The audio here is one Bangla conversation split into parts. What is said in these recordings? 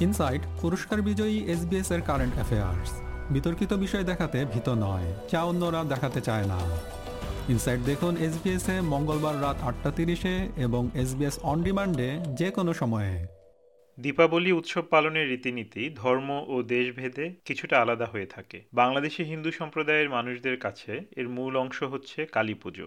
ইনসাইট, পুরস্কার বিজয়ী এসবিএস এর কারেন্ট অ্যাফেয়ার্স। বিতর্কিত বিষয় দেখাতে ভীত নয়, যা অন্যরা দেখাতে চায় না। ইনসাইট দেখুন এসবিএস এ মঙ্গলবার রাত আটটা তিরিশে এবং এসবিএস অন ডিমান্ডে যে কোনো সময়ে। দীপাবলি উৎসব পালনের রীতিনীতি, ধর্ম ও দেশভেদে কিছুটা আলাদা হয়ে থাকে। বাংলাদেশি হিন্দু সম্প্রদায়ের মানুষদের কাছে এর মূল অংশ হচ্ছে কালী পুজো।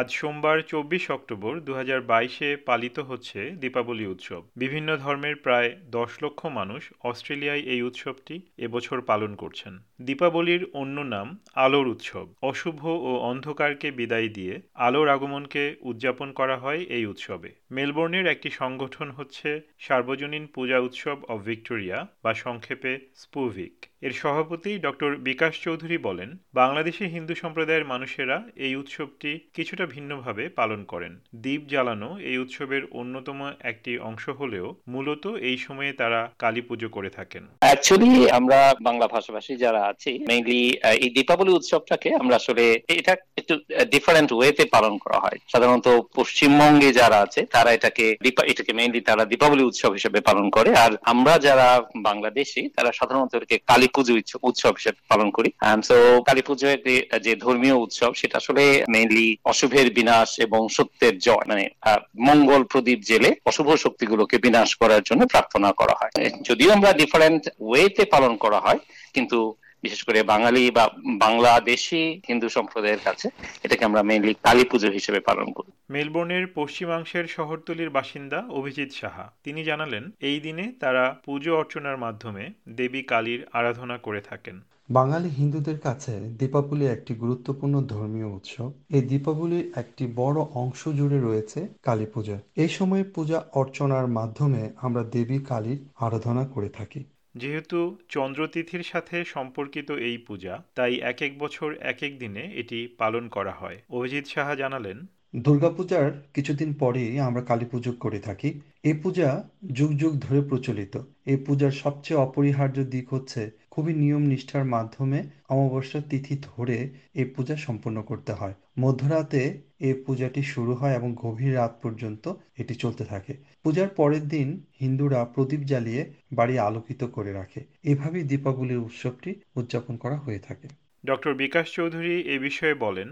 আজ সোমবার, চব্বিশ অক্টোবর দু বাইশে পালিত হচ্ছে দীপাবলি উৎসব। বিভিন্ন ধর্মের প্রায় দশ লক্ষ মানুষ অস্ট্রেলিয়ায় এই উৎসবটি এবছর পালন করছেন। দীপাবলির অন্য নাম আলোর উৎসব। অশুভ ও অন্ধকারকে বিদায় দিয়ে আলোর আগমনকে উদযাপন করা হয় এই উৎসবে। মেলবোর্নের একটি সংগঠন হচ্ছে সার্বজনীন পূজা উৎসব অব ভিক্টোরিয়া বা সংক্ষেপে স্পুভিক এর সভাপতি ডক্টর বিকাশ চৌধুরী বলেন, বাংলাদেশি হিন্দু সম্প্রদায়ের মানুষেরা এই উৎসবটি কিছুটা ভিন্নভাবে পালন করেন। দ্বীপ জ্বালানো এই উৎসবের অন্যতম একটি অংশ হলেও মূলত এই সময়ে তারা কালী পুজো করে থাকেন। অ্যাকচুয়ালি আমরা বাংলা ভাষাভাষী যারা আছি মেইনলি এই দীপাবলি উৎসবটাকে আমরা আসলে, এটা একটু ডিফারেন্ট ওয়েতে পালন করা হয়। সাধারণত পশ্চিমবঙ্গে যারা আছে, তারা এটাকে এটাকে মেইনলি তারা দীপাবলি উৎসব হিসেবে পালন করে। আর আমরা যারা বাংলাদেশি, তারা সাধারণত এটাকে কালী পুজো উৎসব হিসেবে পালন করি। কালী পুজো যে ধর্মীয় উৎসব, সেটা আসলে মেইনলি অশুভের বিনাশ এবং সত্যের জয় মানে মঙ্গল প্রদীপ জেলে অশুভ শক্তিগুলোকে বিনাশ করার জন্য প্রার্থনা করা হয়। যদিও আমরা ডিফারেন্ট ওয়েতে পালন করা হয়, কিন্তু বিশেষ করে বাঙালি বা বাংলাদেশি হিন্দু সম্প্রদায়ের কাছে এটাকে আমরা মেইনলি কালী পুজো হিসেবে পালন করি। মেলবোর্নের পশ্চিমাংশের শহরতলির বাসিন্দা অভিজিৎ সাহা। তিনি জানালেন এই দিনে তারা পুজো অর্চনার মাধ্যমে দেবী কালীর আরাধনা করে থাকেন। বাঙালি হিন্দুদের কাছে দীপাবলি একটি গুরুত্বপূর্ণ ধর্মীয় উৎসব। এই দীপাবলির একটি বড় অংশ জুড়ে রয়েছে কালী পূজা। এই সময় পূজা অর্চনার মাধ্যমে আমরা দেবী কালীর আরাধনা করে থাকি। যেহেতু চন্দ্রতিথির সাথে সম্পর্কিত এই পূজা, তাই এক এক বছর এক এক দিনে এটি পালন করা হয়। অভিজিৎ সাহা জানালেন, দুর্গাপূজার কিছুদিন পরেই আমরা কালী পুজো করে থাকি। এ পূজা যুগ যুগ ধরে প্রচলিত। এ পূজার সবচেয়ে অপরিহার্য দিক হচ্ছে খুবই নিয়ম নিষ্ঠার মাধ্যমে অমাবস্যার তিথি ধরে এই পূজা সম্পন্ন করতে হয়। মধ্যরাতে এই পূজাটি শুরু হয় এবং গভীর রাত পর্যন্ত এটি চলতে থাকে। পূজার পরের দিন হিন্দুরা প্রদীপ জ্বালিয়ে বাড়ি আলোকিত করে রাখে। এভাবেই দীপাবলির উৎসবটি উদযাপন করা হয়ে থাকে। ডক্টর বিকাশ চৌধুরী এ বিষয়ে বলেন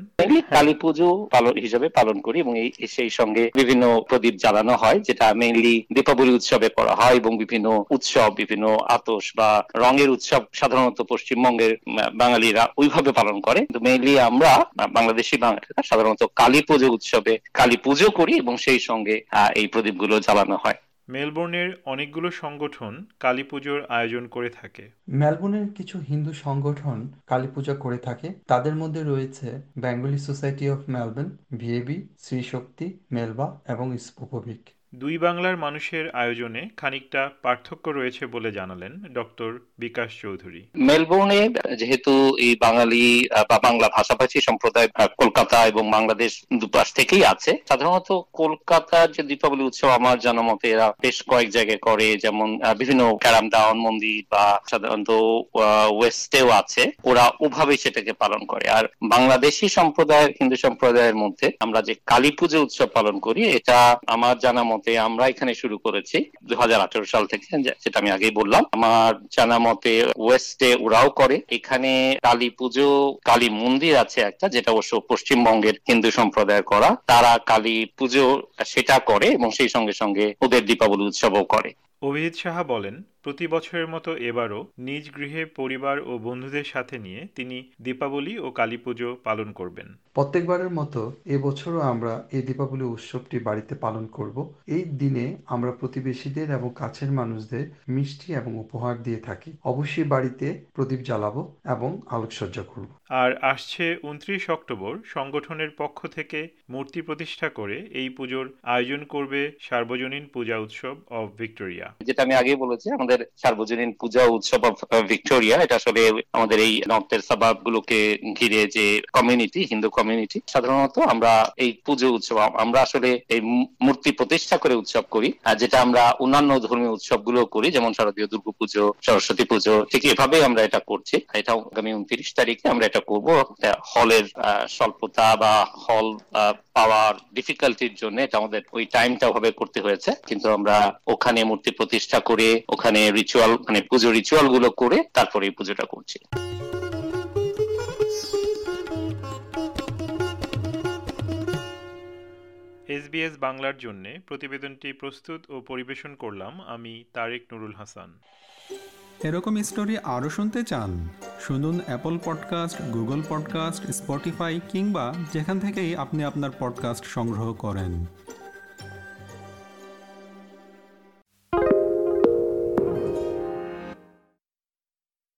কালী পুজো পালন হিসেবে পালন করি এবং সেই সঙ্গে বিভিন্ন প্রদীপ জ্বালানো হয়, যেটা মেইনলি দীপাবলি উৎসবে করা হয় এবং বিভিন্ন উৎসব, বিভিন্ন আতস বা রঙের উৎসব সাধারণত পশ্চিমবঙ্গের বাঙালিরা ওইভাবে পালন করে। কিন্তু মেইনলি আমরা বাংলাদেশি বাঙালিরা সাধারণত কালী পুজো উৎসবে কালী পুজো করি এবং সেই সঙ্গে এই প্রদীপগুলো জ্বালানো হয়। মেলবোর্নের অনেকগুলো সংগঠন কালী পুজোর আয়োজন করে থাকে। মেলবোর্নের কিছু হিন্দু সংগঠন কালী পূজা করে থাকে। তাদের মধ্যে রয়েছে Bengali Society of Melbourne, VAB Shri Shakti Melba এবং স্পোপোভিক। দুই বাংলার মানুষের আয়োজনে খানিকটা পার্থক্য রয়েছে বলে জানালেন ডক্টর বিকাশ চৌধুরী। মেলবোর্নে যেহেতু এই বাঙালি বা বাংলা ভাষাভাষী সম্প্রদায় কলকাতা এবং বাংলাদেশ দুপাশ থেকেই আছে। সাধারণত কলকাতার যে দীপাবলি উৎসব, আমার জানা মতে এরা বেশ কয়েক জায়গায় করে, যেমন বিভিন্ন ক্যারাম দাওয়ান মন্দির বা সাধারণত ওয়েস্টেও আছে। ওরা ওভাবে সেটাকে পালন করে। আর বাংলাদেশি সম্প্রদায়ের, হিন্দু সম্প্রদায়ের মধ্যে আমরা যে কালী পুজো উৎসব পালন করি, এটা আমার জানা মতে আমরা এখানে শুরু করেছি দু সাল থেকে যেটা আমি আগেই বললাম। আমার জানা মতে ওয়েস্টে ওরাও করে। এখানে কালী পুজো, কালী মন্দির আছে একটা, যেটা অবশ্য পশ্চিমবঙ্গের হিন্দু সম্প্রদায়ের করা। তারা কালী পুজো সেটা করে এবং সেই সঙ্গে সঙ্গে ওদের দীপাবলি উৎসবও করে। অভিজিৎ সাহা বলেন প্রতি বছরের মতো এবারও নিজ গৃহে পরিবার ও বন্ধুদের সাথে নিয়ে তিনি দীপাবলি ও কালী পুজো পালন করবেন। প্রত্যেকবারের মতো এবছরও আমরা এই দীপাবলি উৎসবটি বাড়িতে পালন করব। এই দিনে আমরা প্রতিবেশীদের এবং কাছের মানুষদের মিষ্টি এবং উপহার দিয়ে থাকি। অবশ্যই বাড়িতে প্রদীপ জ্বালাবো এবং আলোকসজ্জা করব। আর আসছে উনত্রিশ অক্টোবর সংগঠনের পক্ষ থেকে মূর্তি প্রতিষ্ঠা করে এই পুজোর আয়োজন করবে সার্বজনীন পূজা উৎসব অব ভিক্টোরিয়া। যেটা আমি আগে বলেছি আমাদের আমাদের সার্বজনীন পূজা উৎসব অফ ভিক্টোরিয়া এটা আসলে আমাদের এই নর্থের সাবাব গুলোকে ঘিরে যে কমিউনিটি হিন্দু কমিউনিটি সাধারণত আমরা এই পুজো উৎসব, আমরা আসলে এই মূর্তি প্রতিষ্ঠা করে উৎসব করি। আর যেটা আমরা অন্যান্য ধর্মীয় উৎসবগুলো করি, যেমন শারদীয় দুর্গা পুজো, সরস্বতী পুজো, ঠিক এভাবেই আমরা এটা করছি। এটা আগামী উনত্রিশ তারিখে আমরা এটা করব। হলের স্বল্পতা বা হল পাওয়ার ডিফিকাল্টির জন্য এটা আমাদের ওই টাইমটা ভাবে করতে হয়েছে। কিন্তু আমরা ওখানে মূর্তি প্রতিষ্ঠা করে, ওখানে রিচুয়াল মানে পুজো রিচুয়ালগুলো করে তারপরে এই পুজোটা করছি। এসবিএস বাংলার জন্য প্রতিবেদনটি প্রস্তুত ও পরিবেশন করলাম আমি তারেক নুরুল হাসান। এরকম স্টোরি আরও শুনতে চান শুনুন Apple podcast Google podcast Spotify কিংবা যেখান থেকেই আপনি আপনার পডকাস্ট সংগ্রহ করেন।